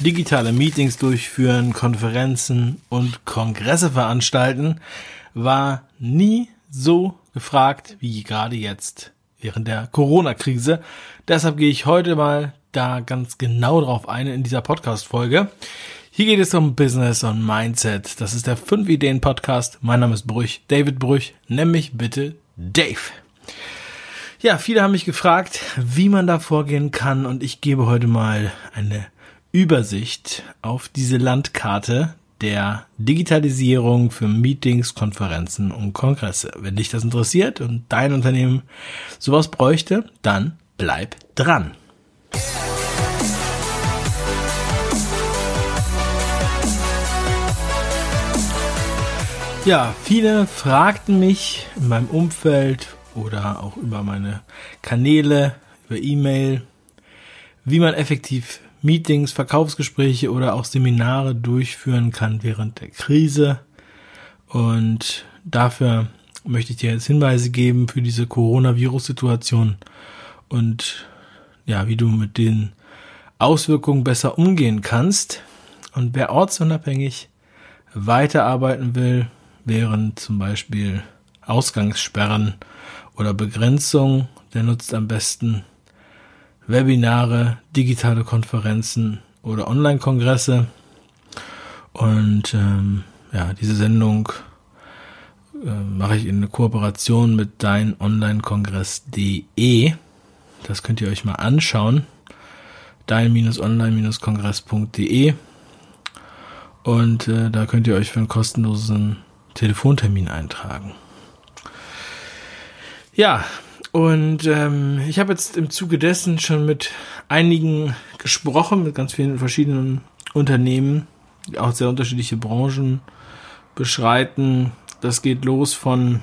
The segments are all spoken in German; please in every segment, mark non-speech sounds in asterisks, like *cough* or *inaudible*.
digitale Meetings durchführen, Konferenzen und Kongresse veranstalten, war nie so gefragt wie gerade jetzt während der Corona-Krise. Deshalb gehe ich heute mal da ganz genau drauf ein in dieser Podcast-Folge. Hier geht es um Business und Mindset. Das ist der 5 Ideen Podcast. Mein Name ist Brüch, David Brüch. Nenn mich bitte Dave. Ja, viele haben mich gefragt, wie man da vorgehen kann und ich gebe heute mal eine Übersicht auf diese Landkarte der Digitalisierung für Meetings, Konferenzen und Kongresse. Wenn dich das interessiert und dein Unternehmen sowas bräuchte, dann bleib dran. Ja, viele fragten mich in meinem Umfeld oder auch über meine Kanäle, über E-Mail, wie man effektiv Meetings, Verkaufsgespräche oder auch Seminare durchführen kann während der Krise. Und dafür möchte ich dir jetzt Hinweise geben für diese Coronavirus-Situation und ja, wie du mit den Auswirkungen besser umgehen kannst. Und wer ortsunabhängig weiterarbeiten will, während zum Beispiel Ausgangssperren oder Begrenzung, der nutzt am besten Webinare, digitale Konferenzen oder Online-Kongresse. Und ähm, ja, diese Sendung äh, mache ich in Kooperation mit deinonlinekongress.de. Das könnt ihr euch mal anschauen. dein-online-kongress.de und äh, da könnt ihr euch für einen kostenlosen Telefontermin eintragen. Ja, und ähm, ich habe jetzt im Zuge dessen schon mit einigen gesprochen, mit ganz vielen verschiedenen Unternehmen, die auch sehr unterschiedliche Branchen beschreiten. Das geht los von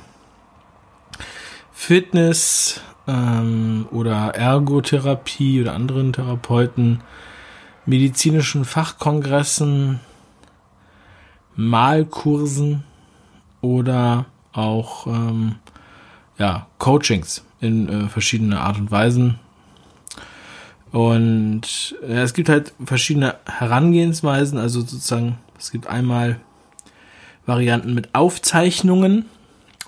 Fitness ähm, oder Ergotherapie oder anderen Therapeuten, medizinischen Fachkongressen, Malkursen oder auch ähm, ja, Coachings in äh, verschiedene Art und Weisen. Und ja, es gibt halt verschiedene Herangehensweisen, also sozusagen, es gibt einmal Varianten mit Aufzeichnungen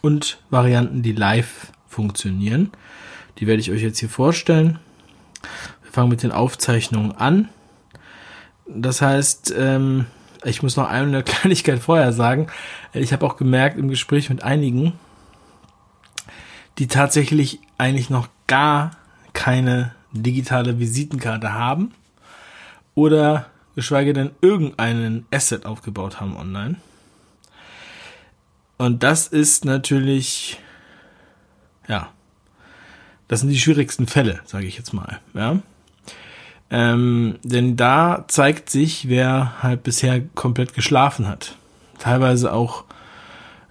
und Varianten, die live funktionieren. Die werde ich euch jetzt hier vorstellen. Wir fangen mit den Aufzeichnungen an. Das heißt, ähm, ich muss noch eine *laughs* Kleinigkeit vorher sagen. Ich habe auch gemerkt im Gespräch mit einigen, die tatsächlich eigentlich noch gar keine digitale Visitenkarte haben oder geschweige denn irgendeinen Asset aufgebaut haben online. Und das ist natürlich, ja, das sind die schwierigsten Fälle, sage ich jetzt mal, ja. Ähm, denn da zeigt sich, wer halt bisher komplett geschlafen hat. Teilweise auch,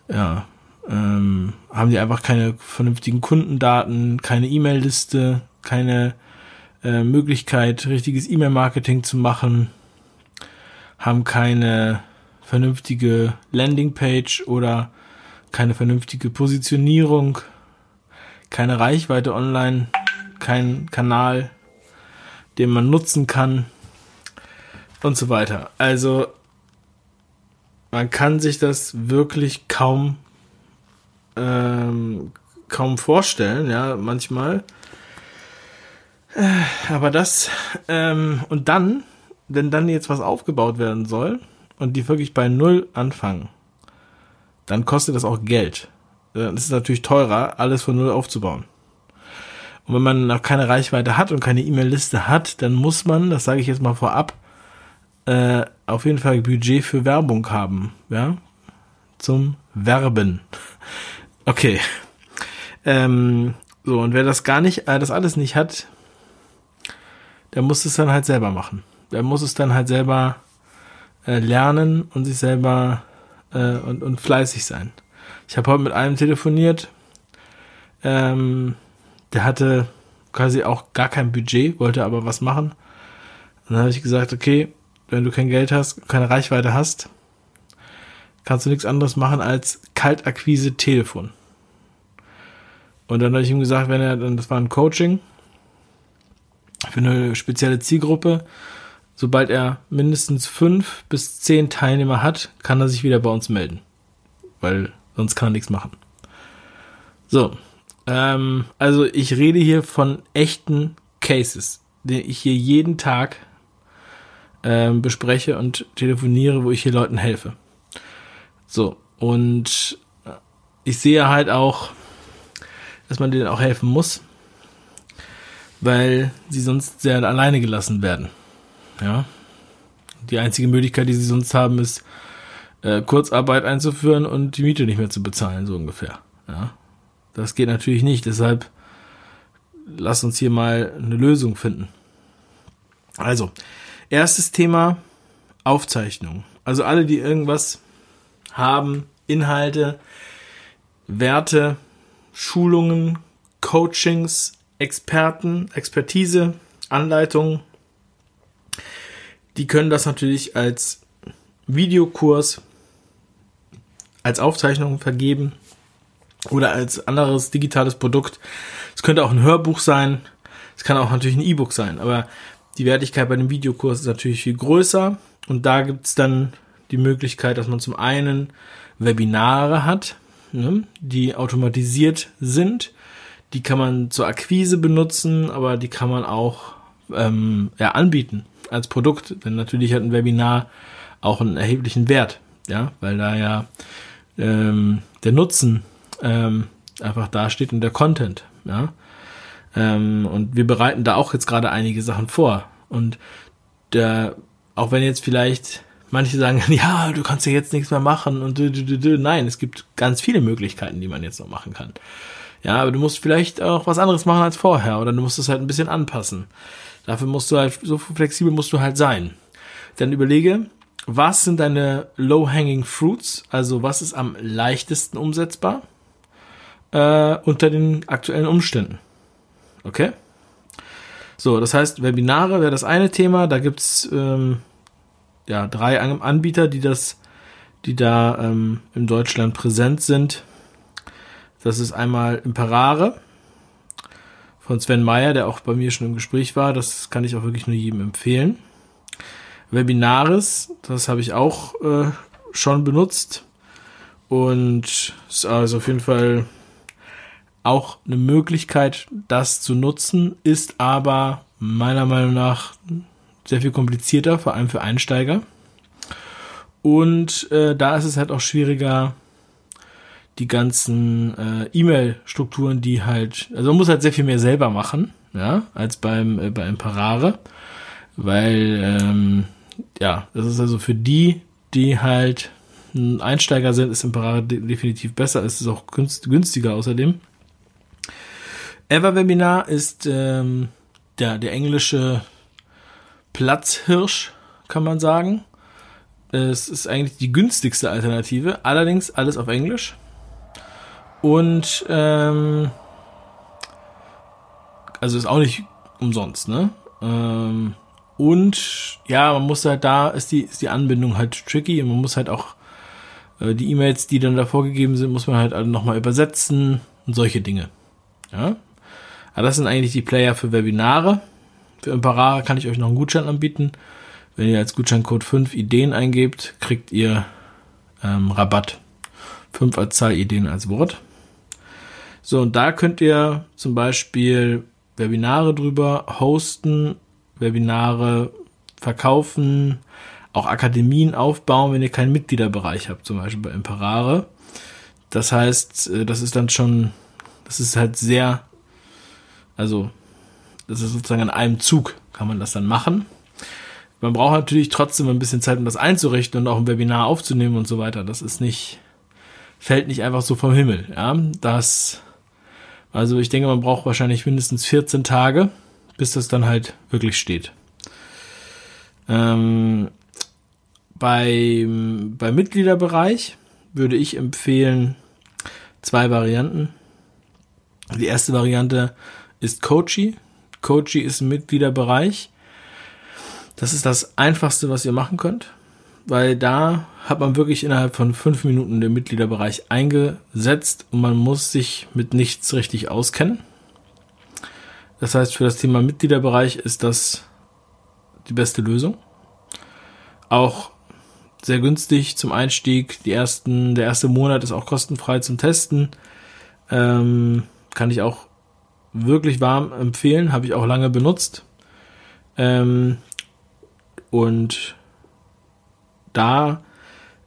ja, ähm, haben die einfach keine vernünftigen Kundendaten, keine E-Mail-Liste, keine äh, Möglichkeit, richtiges E-Mail-Marketing zu machen, haben keine vernünftige Landingpage oder keine vernünftige Positionierung, keine Reichweite online, kein Kanal, den man nutzen kann und so weiter. Also man kann sich das wirklich kaum ähm, kaum vorstellen, ja, manchmal. Äh, aber das, ähm, und dann, wenn dann jetzt was aufgebaut werden soll und die wirklich bei Null anfangen, dann kostet das auch Geld. Dann ist es natürlich teurer, alles von Null aufzubauen. Und wenn man noch keine Reichweite hat und keine E-Mail-Liste hat, dann muss man, das sage ich jetzt mal vorab, äh, auf jeden Fall Budget für Werbung haben, ja, zum Werben. Okay. Ähm, so, und wer das gar nicht, äh, das alles nicht hat, der muss es dann halt selber machen. Der muss es dann halt selber äh, lernen und sich selber äh, und, und fleißig sein. Ich habe heute mit einem telefoniert, ähm, der hatte quasi auch gar kein Budget, wollte aber was machen. Und dann habe ich gesagt, okay, wenn du kein Geld hast, keine Reichweite hast, kannst du nichts anderes machen als Kaltakquise Telefon. Und dann habe ich ihm gesagt, wenn er, dann, das war ein Coaching für eine spezielle Zielgruppe, sobald er mindestens fünf bis zehn Teilnehmer hat, kann er sich wieder bei uns melden. Weil sonst kann er nichts machen. So, ähm, also ich rede hier von echten Cases, die ich hier jeden Tag ähm, bespreche und telefoniere, wo ich hier Leuten helfe. So, und ich sehe halt auch, dass man denen auch helfen muss, weil sie sonst sehr alleine gelassen werden. Ja. Die einzige Möglichkeit, die sie sonst haben, ist, äh, Kurzarbeit einzuführen und die Miete nicht mehr zu bezahlen, so ungefähr. Ja. Das geht natürlich nicht, deshalb lass uns hier mal eine Lösung finden. Also, erstes Thema, Aufzeichnung. Also alle, die irgendwas haben, Inhalte, Werte, Schulungen, Coachings, Experten, Expertise, Anleitungen, die können das natürlich als Videokurs, als Aufzeichnung vergeben oder als anderes digitales Produkt. Es könnte auch ein Hörbuch sein, es kann auch natürlich ein E-Book sein, aber die Wertigkeit bei dem Videokurs ist natürlich viel größer. Und da gibt es dann die Möglichkeit, dass man zum einen Webinare hat, ne, die automatisiert sind. Die kann man zur Akquise benutzen, aber die kann man auch ähm, ja, anbieten als Produkt, denn natürlich hat ein Webinar auch einen erheblichen Wert, ja, weil da ja ähm, der Nutzen ähm, einfach dasteht und der Content, ja. Ähm, und wir bereiten da auch jetzt gerade einige Sachen vor. Und der, auch wenn jetzt vielleicht manche sagen, *laughs* ja, du kannst ja jetzt nichts mehr machen und du, du, du, du. nein, es gibt ganz viele Möglichkeiten, die man jetzt noch machen kann. Ja, aber du musst vielleicht auch was anderes machen als vorher oder du musst es halt ein bisschen anpassen. Dafür musst du halt, so flexibel musst du halt sein. Dann überlege, was sind deine low-hanging fruits? Also was ist am leichtesten umsetzbar äh, unter den aktuellen Umständen? Okay? So, das heißt, Webinare wäre das eine Thema. Da gibt's ähm, ja, drei Anbieter, die das, die da ähm, in Deutschland präsent sind. Das ist einmal Imperare von Sven Meyer, der auch bei mir schon im Gespräch war. Das kann ich auch wirklich nur jedem empfehlen. Webinaris, das habe ich auch äh, schon benutzt und ist also auf jeden Fall auch eine Möglichkeit, das zu nutzen, ist aber meiner Meinung nach sehr viel komplizierter, vor allem für Einsteiger. Und äh, da ist es halt auch schwieriger, die ganzen äh, E-Mail-Strukturen, die halt, also man muss halt sehr viel mehr selber machen, ja, als beim äh, bei Imperare, weil ähm, ja, das ist also für die, die halt ein Einsteiger sind, ist Imperare de definitiv besser, es ist auch günstiger außerdem. Everwebinar ist ähm, der, der englische Platzhirsch, kann man sagen. Es ist eigentlich die günstigste Alternative, allerdings alles auf Englisch. Und ähm, also ist auch nicht umsonst, ne? Ähm, und ja, man muss halt da ist die ist die Anbindung halt tricky und man muss halt auch äh, die E-Mails, die dann da vorgegeben sind, muss man halt alle nochmal übersetzen und solche Dinge. Ja, aber das sind eigentlich die Player für Webinare. Für Imparare kann ich euch noch einen Gutschein anbieten. Wenn ihr als Gutscheincode 5 Ideen eingebt, kriegt ihr ähm, Rabatt. 5 als Zahl, Ideen als Wort. So, und da könnt ihr zum Beispiel Webinare drüber hosten, Webinare verkaufen, auch Akademien aufbauen, wenn ihr keinen Mitgliederbereich habt, zum Beispiel bei Imperare. Das heißt, äh, das ist dann schon, das ist halt sehr, also das ist sozusagen an einem Zug, kann man das dann machen. Man braucht natürlich trotzdem ein bisschen Zeit, um das einzurichten und auch ein Webinar aufzunehmen und so weiter. Das ist nicht, fällt nicht einfach so vom Himmel. Ja, das, also ich denke, man braucht wahrscheinlich mindestens 14 Tage, bis das dann halt wirklich steht. Ähm, bei, beim Mitgliederbereich würde ich empfehlen zwei Varianten. Die erste Variante ist Coachy. Coachy ist ein Mitgliederbereich. Das ist das einfachste, was ihr machen könnt, weil da hat man wirklich innerhalb von fünf Minuten den Mitgliederbereich eingesetzt und man muss sich mit nichts richtig auskennen. Das heißt, für das Thema Mitgliederbereich ist das die beste Lösung. Auch sehr günstig zum Einstieg. Die ersten, der erste Monat ist auch kostenfrei zum Testen. Ähm, kann ich auch wirklich warm empfehlen. Habe ich auch lange benutzt. Ähm, und da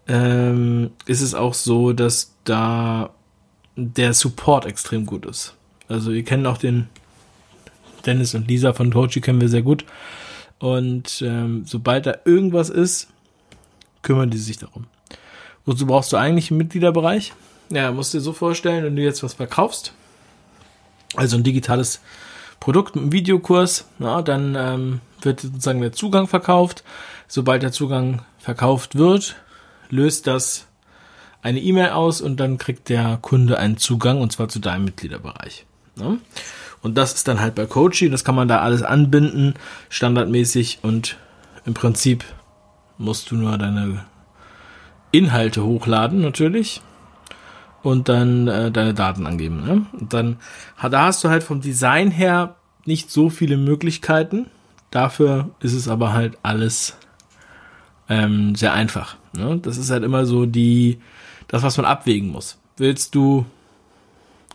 ähm, ist es auch so, dass da der Support extrem gut ist. Also ihr kennt auch den Dennis und Lisa von Tochi kennen wir sehr gut. Und ähm, sobald da irgendwas ist, kümmern die sich darum. Wozu brauchst du eigentlich einen Mitgliederbereich? Ja, musst dir so vorstellen, wenn du jetzt was verkaufst, also ein digitales Produkt mit einem Videokurs, ja, dann ähm, wird sozusagen der Zugang verkauft. Sobald der Zugang verkauft wird, löst das eine E-Mail aus und dann kriegt der Kunde einen Zugang und zwar zu deinem Mitgliederbereich. Ja? Und das ist dann halt bei Coachy, das kann man da alles anbinden, standardmäßig und im Prinzip musst du nur deine Inhalte hochladen natürlich und dann äh, deine Daten angeben. Ne? Und dann da hast du halt vom Design her nicht so viele Möglichkeiten. Dafür ist es aber halt alles ähm, sehr einfach. Ne? Das ist halt immer so die das, was man abwägen muss. Willst du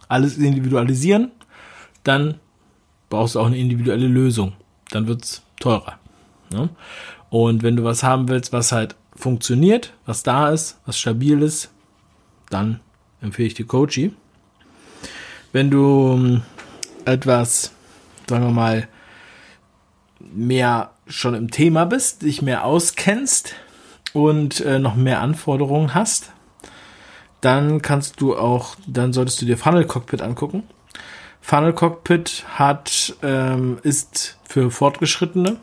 alles individualisieren, dann brauchst du auch eine individuelle Lösung. Dann wird's teurer. Ne? Und wenn du was haben willst, was halt funktioniert, was da ist, was stabil ist, dann empfehle ich dir Coachy. Wenn du ähm, etwas, sagen wir mal, mehr schon im Thema bist, dich mehr auskennst und äh, noch mehr Anforderungen hast, dann kannst du auch, dann solltest du dir Funnel Cockpit angucken. Funnel Cockpit hat, ähm, ist für Fortgeschrittene.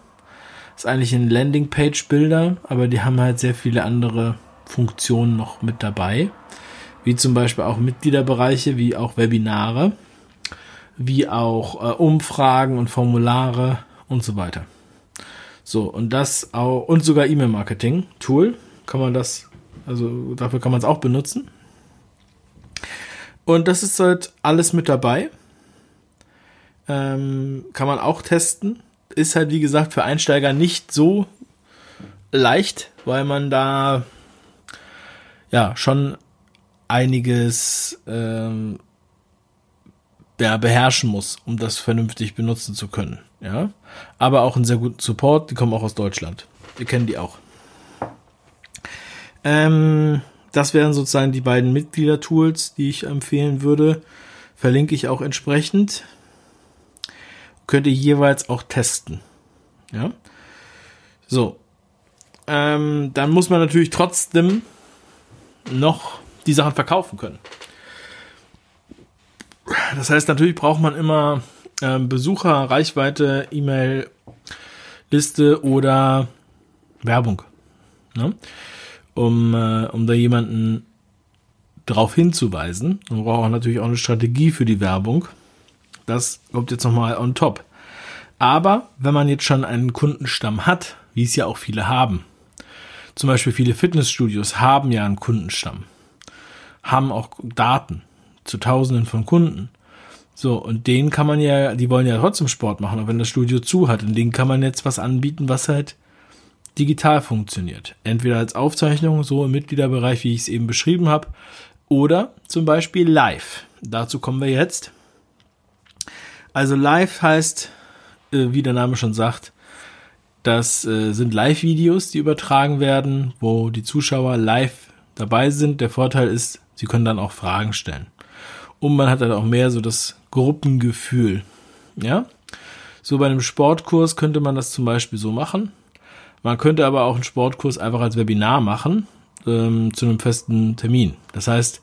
Ist eigentlich ein Landingpage-Bilder, aber die haben halt sehr viele andere Funktionen noch mit dabei. Wie zum Beispiel auch Mitgliederbereiche, wie auch Webinare, wie auch äh, Umfragen und Formulare und so weiter. So, und das auch, und sogar E-Mail-Marketing-Tool kann man das, also dafür kann man es auch benutzen. Und das ist halt alles mit dabei. Ähm, kann man auch testen. Ist halt, wie gesagt, für Einsteiger nicht so leicht, weil man da ja schon einiges ähm, ja, beherrschen muss, um das vernünftig benutzen zu können. Ja, aber auch einen sehr guten Support. Die kommen auch aus Deutschland. Wir kennen die auch. Ähm, das wären sozusagen die beiden Mitgliedertools, die ich empfehlen würde. Verlinke ich auch entsprechend. Könnt ihr jeweils auch testen. Ja. So. Ähm, dann muss man natürlich trotzdem noch die Sachen verkaufen können. Das heißt, natürlich braucht man immer äh, Besucher, Reichweite, E-Mail-Liste oder Werbung. Ne? um, äh, um da jemanden darauf hinzuweisen. Man braucht auch natürlich auch eine Strategie für die Werbung. Das kommt jetzt nochmal on top. Aber wenn man jetzt schon einen Kundenstamm hat, wie es ja auch viele haben, zum Beispiel viele Fitnessstudios haben ja einen Kundenstamm, haben auch Daten zu Tausenden von Kunden. So, und denen kann man ja, die wollen ja trotzdem Sport machen, auch wenn das Studio zu hat. Und denen kann man jetzt was anbieten, was halt digital funktioniert. Entweder als Aufzeichnung, so im Mitgliederbereich, wie ich es eben beschrieben habe, oder zum Beispiel live. Dazu kommen wir jetzt. Also live heißt, äh, wie der Name schon sagt, das äh, sind Live-Videos, die übertragen werden, wo die Zuschauer live dabei sind. Der Vorteil ist, sie können dann auch Fragen stellen. Und man hat dann auch mehr so das Gruppengefühl. Ja? So bei einem Sportkurs könnte man das zum Beispiel so machen. Man könnte aber auch einen Sportkurs einfach als Webinar machen, ähm, zu einem festen Termin. Das heißt,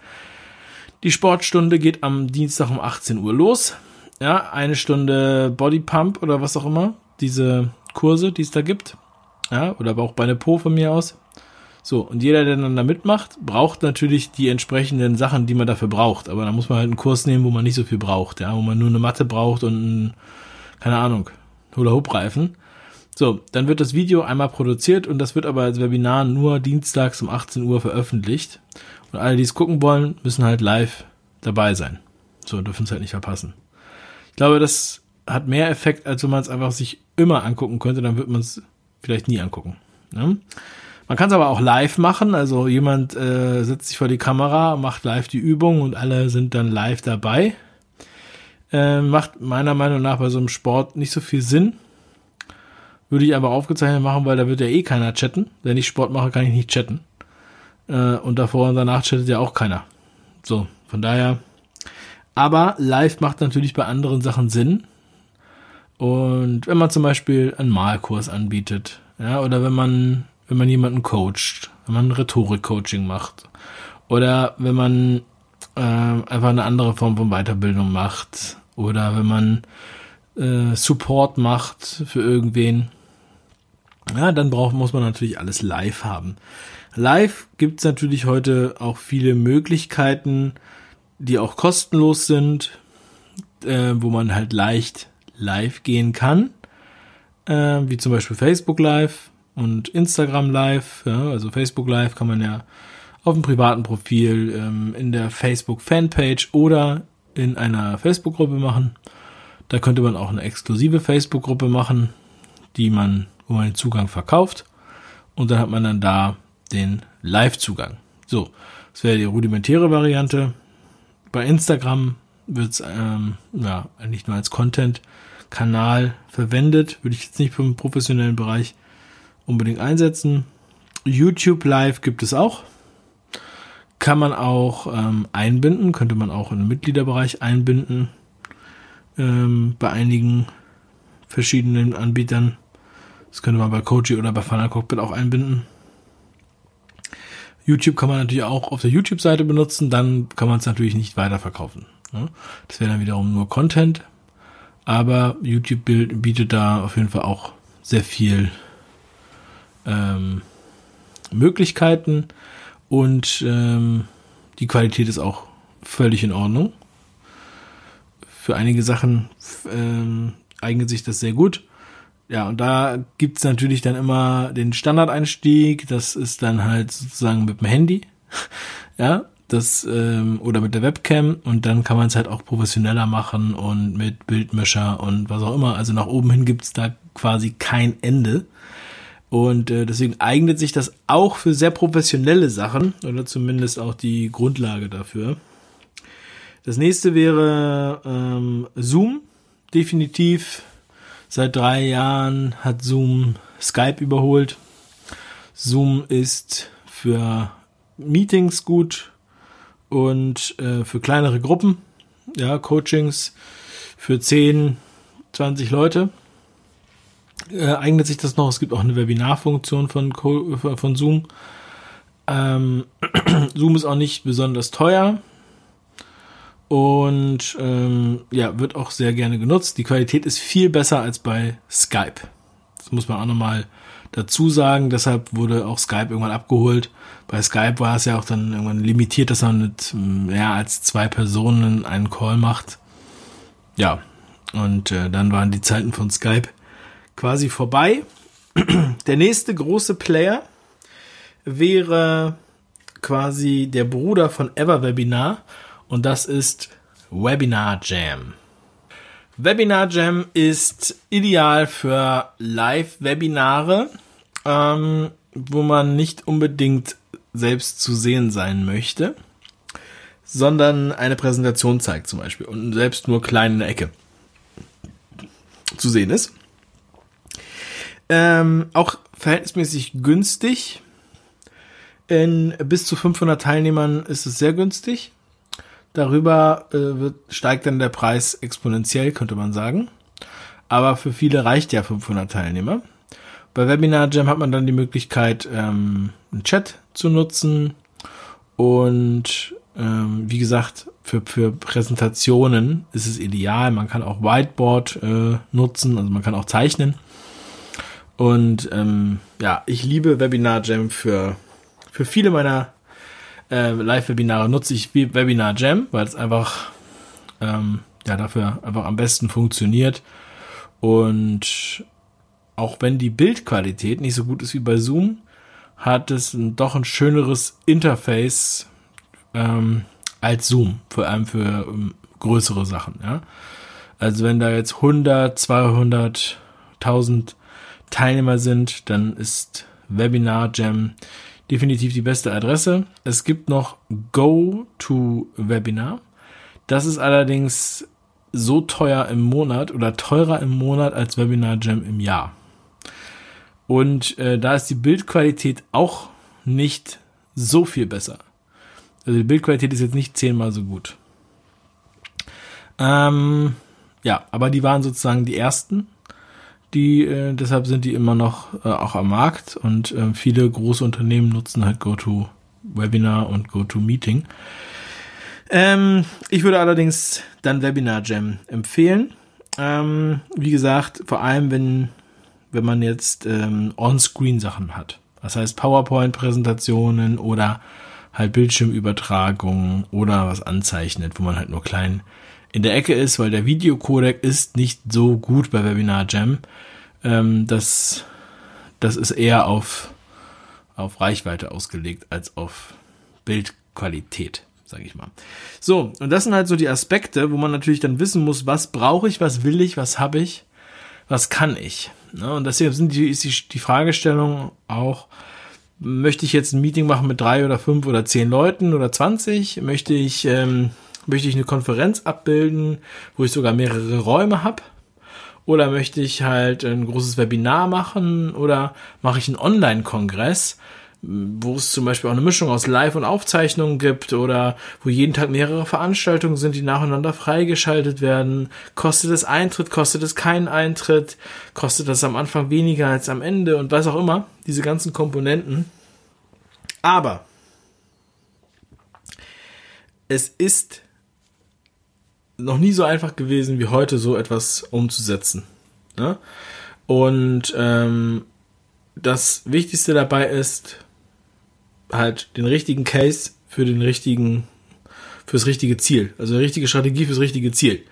die Sportstunde geht am Dienstag um 18 Uhr los. Ja, eine Stunde Bodypump oder was auch immer. Diese Kurse, die es da gibt. Ja, oder auch bei einer Po von mir aus. So, und jeder, der dann da mitmacht, braucht natürlich die entsprechenden Sachen, die man dafür braucht. Aber da muss man halt einen Kurs nehmen, wo man nicht so viel braucht, ja, wo man nur eine Matte braucht und einen, keine Ahnung, Hula-Hoop-Reifen. So, dann wird das Video einmal produziert und das wird aber als Webinar nur dienstags um 18 Uhr veröffentlicht. Und alle, die es gucken wollen, müssen halt live dabei sein. So, dürfen es halt nicht verpassen. Ich glaube, das hat mehr Effekt, als wenn man es einfach sich immer angucken könnte, dann wird man es vielleicht nie angucken. Ne? Man kann es aber auch live machen, also jemand äh, setzt sich vor die Kamera, macht live die Übung und alle sind dann live dabei. Äh, macht meiner Meinung nach bei so einem Sport nicht so viel Sinn. Würde ich aber aufgezeichnet machen, weil da wird ja eh keiner chatten. Wenn ich Sport mache, kann ich nicht chatten. Äh, und davor und danach chattet ja auch keiner. So, von daher. Aber live macht natürlich bei anderen Sachen Sinn. Und wenn man zum Beispiel einen Malkurs anbietet, ja, oder wenn man, wenn man jemanden coacht, wenn man Rhetorik-Coaching macht, oder wenn man äh, einfach eine andere Form von Weiterbildung macht, oder wenn man äh, Support macht für irgendwen, ja, dann braucht, muss man natürlich alles live haben. Live gibt's natürlich heute auch viele Möglichkeiten, die auch kostenlos sind, äh, wo man halt leicht live gehen kann, äh, wie zum Beispiel Facebook Live und Instagram Live. Ja, also Facebook Live kann man ja auf dem privaten Profil, ähm, in der Facebook Fanpage oder in einer Facebook-Gruppe machen. Da könnte man auch eine exklusive Facebook-Gruppe machen, die man, wo man den Zugang verkauft. Und dann hat man dann da den Live-Zugang. So, das wäre die rudimentäre Variante. Bei Instagram wird es ähm, ja, eigentlich nur als Content-Kanal verwendet. Würde ich jetzt nicht für den professionellen Bereich unbedingt einsetzen. YouTube Live gibt es auch. Kann man auch ähm, einbinden, könnte man auch in den Mitgliederbereich einbinden. Ähm, bei einigen verschiedenen Anbietern. Das könnte man bei Koji oder bei Funnel Cockpit auch einbinden. YouTube kann man natürlich auch auf der YouTube-Seite benutzen, dann kann man es natürlich nicht weiterverkaufen. Ne? Das wäre dann wiederum nur Content, aber YouTube bietet da auf jeden Fall auch sehr viel ähm, Möglichkeiten und ähm, die Qualität ist auch völlig in Ordnung. Für einige Sachen ähm, eignet sich das sehr gut. Ja, und da gibt's natürlich dann immer den Standardeinstieg, das ist dann halt sozusagen mit dem Handy, *laughs* ja, das ähm, oder mit der Webcam und dann kann man es halt auch professioneller machen und mit Bildmischer und was auch immer. Also nach oben hin gibt's da quasi kein Ende. Und äh, deswegen eignet sich das auch für sehr professionelle Sachen oder zumindest auch die Grundlage dafür. Das nächste wäre ähm, Zoom, definitiv Seit drei Jahren hat Zoom Skype überholt. Zoom ist für Meetings gut und äh, für kleinere Gruppen, ja, Coachings für 10, 20 Leute. Äh, eignet sich das noch. Es gibt auch eine Webinarfunktion von, von Zoom. Ähm, *clears throat* Zoom ist auch nicht besonders teuer und ähm, ja, wird auch sehr gerne genutzt. Die Qualität ist viel besser als bei Skype. Das muss man auch nochmal dazu sagen. Deshalb wurde auch Skype irgendwann abgeholt. Bei Skype war es ja auch dann irgendwann limitiert, dass man mit mehr als zwei Personen einen Call macht. Ja, und äh, dann waren die Zeiten von Skype quasi vorbei. *clears throat* Der nächste große Player wäre quasi der Bruder von EverWebinar und das ist Webinar Jam. Webinar Jam ist ideal für Live-Webinare, ähm, wo man nicht unbedingt selbst zu sehen sein möchte, sondern eine Präsentation zeigt zum Beispiel und selbst nur klein in der Ecke zu sehen ist. Ähm, auch verhältnismäßig günstig. In bis zu 500 Teilnehmern ist es sehr günstig. Darüber äh, wird, steigt dann der Preis exponentiell, könnte man sagen. Aber für viele reicht ja 500 Teilnehmer. Bei Webinar Jam hat man dann die Möglichkeit, ähm, einen Chat zu nutzen. Und ähm, wie gesagt, für, für Präsentationen ist es ideal. Man kann auch Whiteboard äh, nutzen, also man kann auch zeichnen. Und ähm, ja, ich liebe Webinar Jam für, für viele meiner äh, Live-Webinare nutze ich Webinar Jam, weil es einfach ähm, ja dafür einfach am besten funktioniert. Und auch wenn die Bildqualität nicht so gut ist wie bei Zoom, hat es ein, doch ein schöneres Interface ähm, als Zoom, vor allem für ähm, größere Sachen. Ja? Also wenn da jetzt 100, 200, 1000 Teilnehmer sind, dann ist Webinar Jam definitiv die beste Adresse. Es gibt noch GoToWebinar. Das ist allerdings so teuer im Monat oder teurer im Monat als Webinar Jam im Jahr. Und äh, da ist die Bildqualität auch nicht so viel besser. Also die Bildqualität ist jetzt nicht zehnmal so gut. Ähm, ja, aber die waren sozusagen die ersten. Die, äh, deshalb sind die immer noch äh, auch am Markt und äh, viele große Unternehmen nutzen halt GoToWebinar und GoToMeeting. Ähm, ich würde allerdings dann Webinar Jam empfehlen. Ähm, wie gesagt, vor allem wenn, wenn man jetzt ähm, On-Screen Sachen hat. Das heißt PowerPoint-Präsentationen oder halt Bildschirmübertragungen oder was anzeichnet, wo man halt nur klein in der Ecke ist, weil der Videocodec ist nicht so gut bei Webinar Jam. Ähm, das, das ist eher auf, auf Reichweite ausgelegt als auf Bildqualität, sage ich mal. So, und das sind halt so die Aspekte, wo man natürlich dann wissen muss, was brauche ich, was will ich, was habe ich, was kann ich. Ne? Und deswegen sind die, ist die, die Fragestellung auch, möchte ich jetzt ein Meeting machen mit drei oder fünf oder zehn Leuten oder zwanzig? Möchte ich ähm, Möchte ich eine Konferenz abbilden, wo ich sogar mehrere Räume habe? Oder möchte ich halt ein großes Webinar machen? Oder mache ich einen Online-Kongress, wo es zum Beispiel auch eine Mischung aus Live- und Aufzeichnungen gibt? Oder wo jeden Tag mehrere Veranstaltungen sind, die nacheinander freigeschaltet werden? Kostet es Eintritt? Kostet es keinen Eintritt? Kostet das am Anfang weniger als am Ende? Und was auch immer. Diese ganzen Komponenten. Aber es ist noch nie so einfach gewesen wie heute, so etwas umzusetzen. Ja? Und ähm, das Wichtigste dabei ist halt den richtigen Case für den richtigen, fürs richtige Ziel. Also eine richtige Strategie fürs richtige Ziel.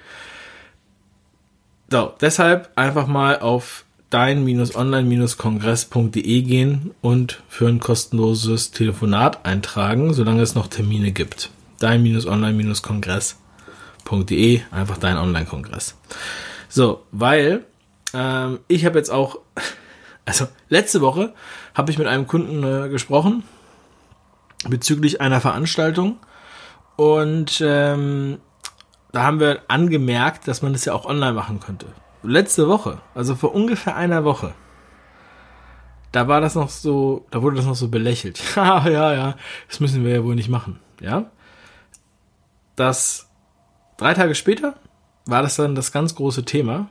So, deshalb einfach mal auf dein-online-kongress.de gehen und für ein kostenloses Telefonat eintragen, solange es noch Termine gibt. Dein-online-kongress.de www.online-kongress.de, einfach dein Online-Kongress. So, weil ähm, ich habe jetzt auch, *laughs* also letzte Woche habe ich mit einem Kunden äh, gesprochen bezüglich einer Veranstaltung und ähm, da haben wir angemerkt, dass man das ja auch online machen könnte. Letzte Woche, also vor ungefähr einer Woche, da war das noch so, da wurde das noch so belächelt. *laughs* ja, ja, ja, das müssen wir ja wohl nicht machen, ja. Das Drei Tage später war das dann das ganz große Thema.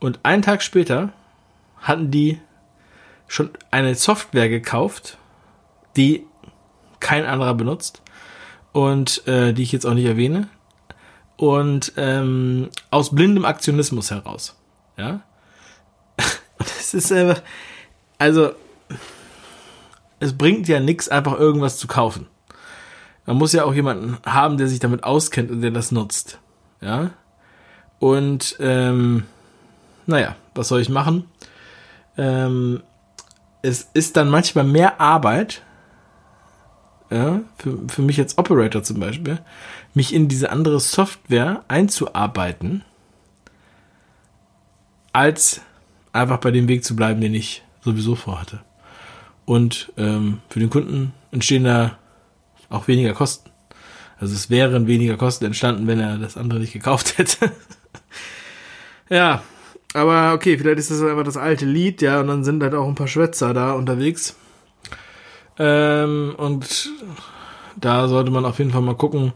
Und einen Tag später hatten die schon eine Software gekauft, die kein anderer benutzt und äh, die ich jetzt auch nicht erwähne. Und ähm, aus blindem Aktionismus heraus. Ja. *laughs* Es ist einfach, also es bringt ja nichts, einfach irgendwas zu kaufen. Man muss ja auch jemanden haben, der sich damit auskennt und der das nutzt. Ja. Und ähm, naja, was soll ich machen? Ähm, es ist dann manchmal mehr Arbeit, ja, für, für mich als Operator zum Beispiel, mich in diese andere Software einzuarbeiten, als einfach bei dem Weg zu bleiben, den ich sowieso vorhatte. Und ähm, für den Kunden entstehen da auch weniger Kosten. Also es wären weniger Kosten entstanden, wenn er das andere nicht gekauft hätte. *laughs* ja, aber okay, vielleicht ist das einfach das alte Lied, ja, und dann sind halt auch ein paar Schwätzer da unterwegs. Ähm, und da sollte man auf jeden Fall mal gucken,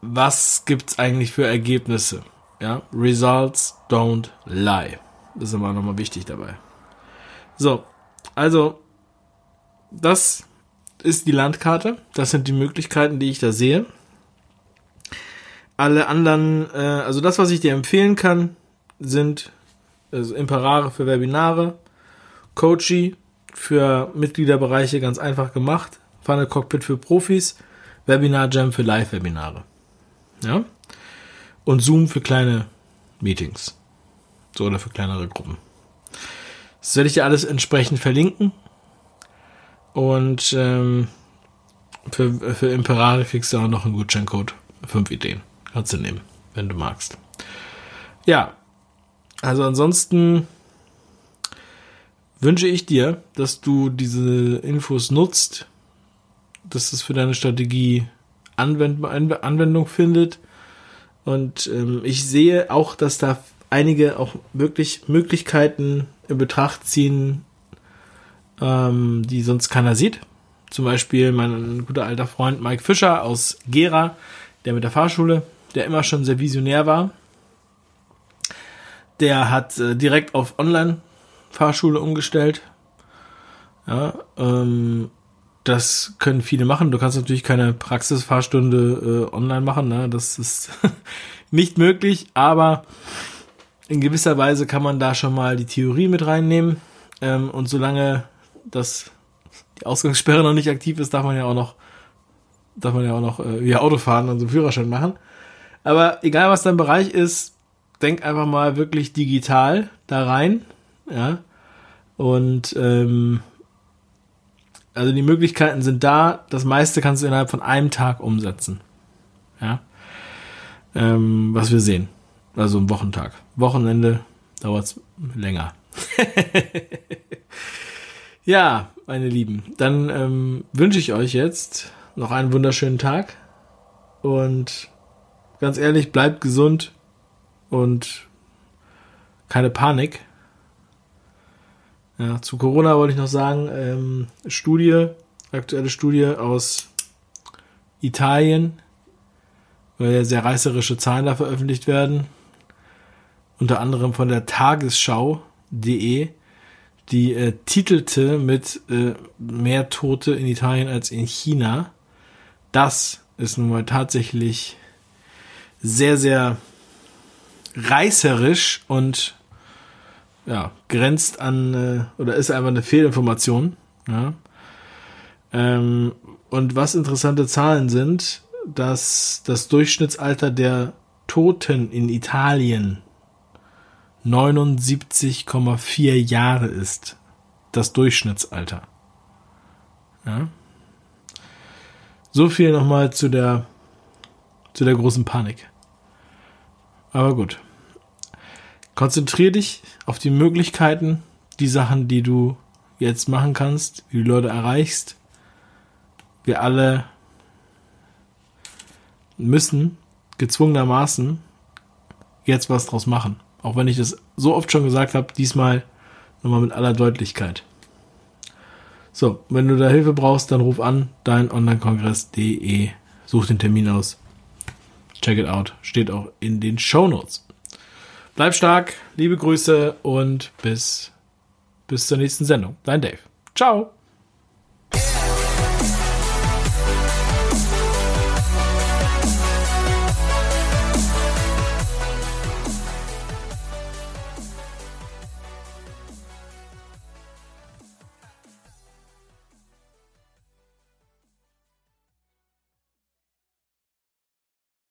was gibt's eigentlich für Ergebnisse. Ja, Results don't lie. Das ist immer nochmal wichtig dabei. So, also das ist die Landkarte. Das sind die Möglichkeiten, die ich da sehe. Alle anderen, äh, also das, was ich dir empfehlen kann, sind also Imperare für Webinare, Coachy für Mitgliederbereiche ganz einfach gemacht, Funnel Cockpit für Profis, Webinar Jam für Live-Webinare. Ja? Und Zoom für kleine Meetings. So oder für kleinere Gruppen. Das werde ich dir alles entsprechend verlinken. Und ähm, für, für Imperare kriegst du auch noch einen Gutscheincode. Fünf Ideen. Kannst du nehmen, wenn du magst. Ja. Also ansonsten wünsche ich dir, dass du diese Infos nutzt, dass es für deine Strategie Anwend Anwendung findet. Und ähm, ich sehe auch, dass da einige auch wirklich Möglichkeiten in Betracht ziehen, ähm, die sonst keiner sieht. Zum Beispiel mein guter alter Freund Mike Fischer aus Gera, der mit der Fahrschule, der immer schon sehr visionär war. Der hat äh, direkt auf Online-Fahrschule umgestellt. Ja, ähm, das können viele machen. Du kannst natürlich keine Praxisfahrstunde äh, online machen. Ne? Das ist *laughs* nicht möglich, aber in gewisser Weise kann man da schon mal die Theorie mit reinnehmen. Ähm, und solange das die Ausgangssperre noch nicht aktiv ist, darf man ja auch noch, darf man ja auch noch äh, via Autofahren und so Führerschein machen. Aber egal was dein Bereich ist, denk einfach mal wirklich digital da rein, ja. Und ähm, also die Möglichkeiten sind da. Das meiste kannst du innerhalb von einem Tag umsetzen, ja. Ähm, was wir sehen, also ein Wochentag. Wochenende dauert's länger. *laughs* Ja, meine Lieben, dann ähm, wünsche ich euch jetzt noch einen wunderschönen Tag und ganz ehrlich, bleibt gesund und keine Panik. Ja, zu Corona wollte ich noch sagen, ähm, Studie, aktuelle Studie aus Italien, weil ja sehr reißerische Zahlen da veröffentlicht werden, unter anderem von der Tagesschau.de die äh, titelte mit äh, mehr Tote in Italien als in China. Das ist nun mal tatsächlich sehr, sehr reißerisch und ja, grenzt an äh, oder ist einfach eine Fehlinformation. Ja. Ähm, und was interessante Zahlen sind, dass das Durchschnittsalter der Toten in Italien 79,4 Jahre ist das Durchschnittsalter. Ja. So viel nochmal zu der, zu der großen Panik. Aber gut. Konzentrier dich auf die Möglichkeiten, die Sachen, die du jetzt machen kannst, wie du Leute erreichst. Wir alle müssen gezwungenermaßen jetzt was draus machen. Auch wenn ich das so oft schon gesagt habe, diesmal nochmal mit aller Deutlichkeit. So, wenn du da Hilfe brauchst, dann ruf an, dein onlinekongress.de. Such den Termin aus. Check it out. Steht auch in den Show Notes. Bleib stark, liebe Grüße und bis, bis zur nächsten Sendung. Dein Dave. Ciao.